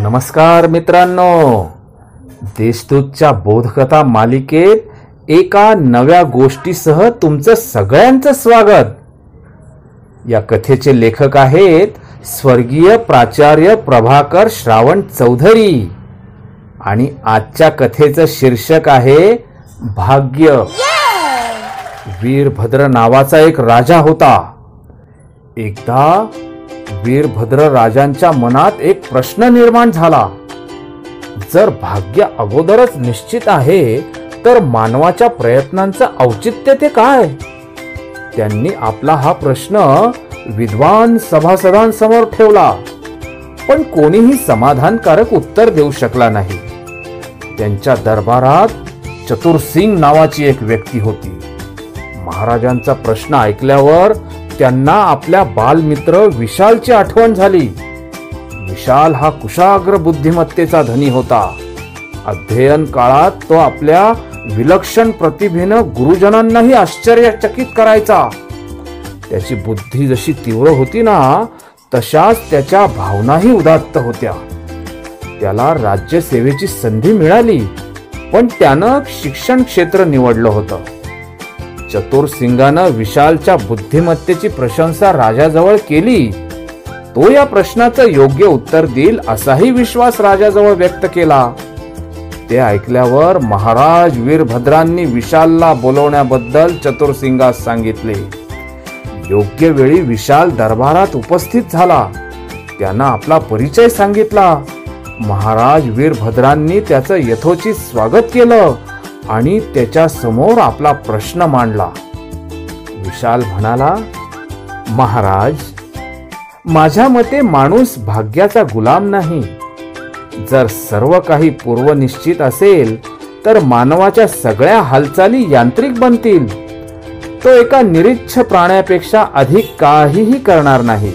नमस्कार मित्रांनो. देशदूतच्या बोधकथा मालिकेत एका नव्या गोष्टीसह तुमचं सगळ्यांचं स्वागत. या कथेचे लेखक आहेत स्वर्गीय प्राचार्य प्रभाकर श्रावण चौधरी आणि आजच्या कथेचं शीर्षक आहे भाग्य. वीरभद्र नावाचा एक राजा होता. एकदा वीरभद्र राजांच्या मनात एक प्रश्न निर्माण झाला. जर भाग्य अगोदरच निश्चित आहे तर मानवाच्या प्रयत्नांचं औचित्य ते काय? त्यांनी आपला हा प्रश्न विद्वान सभासदांसमोर ठेवला. पण कोणीही समाधानकारक उत्तर देऊ शकला नाही. त्यांच्या दरबारात चतुरसिंग नावाची एक व्यक्ती होती. महाराजांचा प्रश्न ऐकल्यावर त्यांना आपल्या बालमित्र विशालची आठवण झाली. विशाल हा कुशाग्र बुद्धिमत्तेचा धनी होता. अध्ययन काळात तो आपल्या विलक्षण प्रतिभेनं गुरुजनांनाही आश्चर्यचकित करायचा. त्याची बुद्धी जशी तीव्र होती ना तशाच त्याच्या भावनाही उदात्त होत्या. त्याला राज्यसेवेची संधी मिळाली पण त्यानं शिक्षण क्षेत्र निवडलं होतं. चतुर सिंगानं विशालच्या बुद्धिमत्तेची प्रशंसा राजाजवळ केली. तो या प्रश्नाचं योग्य उत्तर देईल असाही विश्वास राजाजवळ व्यक्त केला. ते ऐकल्यावर महाराज वीरभद्रांनी विशालला बोलवण्याबद्दल चतुरसिंगास सांगितले. योग्य वेळी विशाल दरबारात उपस्थित झाला. त्यांना आपला परिचय सांगितला. महाराज वीरभद्रांनी त्याचं यथोचित स्वागत केलं. आणि त्याच्यासमोर आपला प्रश्न मांडला. विशाल म्हणाला महाराज माझ्या मते माणूस भाग्याचा गुलाम नाही. जर सर्व काही पूर्वनिश्चित असेल तर मानवाच्या सगळ्या हालचाली यांत्रिक बनतील. तो एका निरीच्छ प्राण्यापेक्षा अधिक काहीही करणार नाही.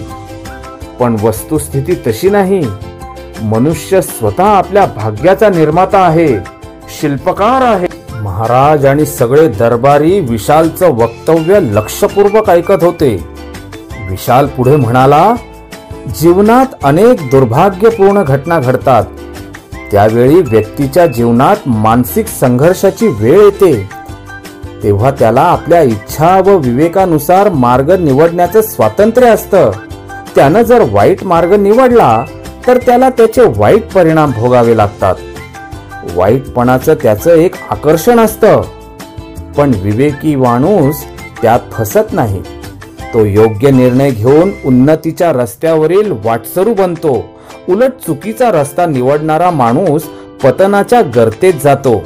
पण वस्तुस्थिती तशी नाही. मनुष्य स्वतः आपल्या भाग्याचा निर्माता आहे शिल्पकार आहे. महाराज आणि सगळे दरबारी विशालचं वक्तव्य लक्षपूर्वक ऐकत होते. विशाल पुढे म्हणाला जीवनात अनेक दुर्भाग्यपूर्ण घटना घडतात. त्यावेळी व्यक्तीच्या जीवनात मानसिक संघर्षाची वेळ येते. तेव्हा त्याला आपल्या इच्छा व विवेकानुसार मार्ग निवडण्याचं स्वातंत्र्य असतं. त्यानं जर वाईट मार्ग निवडला तर त्याला त्याचे वाईट परिणाम भोगावे लागतात. वाईटपणाचं त्याचं एक आकर्षण असतं. पण विवेकी माणूस त्यात फसत नाही. तो योग्य निर्णय घेऊन उन्नतीच्या रस्त्यावरील वाटसरू बनतो. उलट चुकीचा रस्ता निवडणारा माणूस पतनाच्या गर्तेत जातो.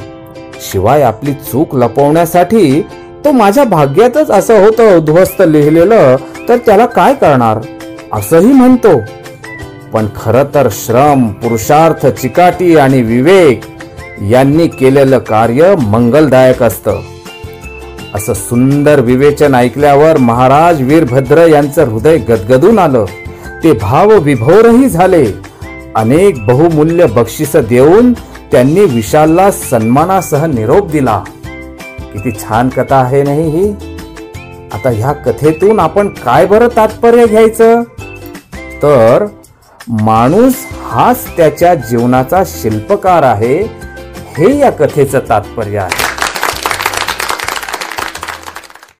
शिवाय आपली चूक लपवण्यासाठी तो माझ्या भाग्यातच असं होतं उद्ध्वस्त लिहिलेलं तर त्याला काय करणार? असंही म्हणतो. पण खरं तर श्रम पुरुषार्थ चिकाटी आणि विवेक यांनी केलेलं कार्य मंगलदायक असतं. असं सुंदर विवेचन ऐकल्यावर महाराज वीरभद्र यांचं हृदय गदगदून आलं. ते भाव विभोरही झाले. अनेक बहुमूल्य बक्षिस देऊन त्यांनी विशालला सन्मानासह निरोप दिला. किती छान कथा आहे नाही ही? आता ह्या कथेतून आपण काय बरं तात्पर्य घ्यायचं? तर माणूस हाच त्याच्या जीवनाचा शिल्पकार आहे हे या कथेचं तात्पर्य आहे.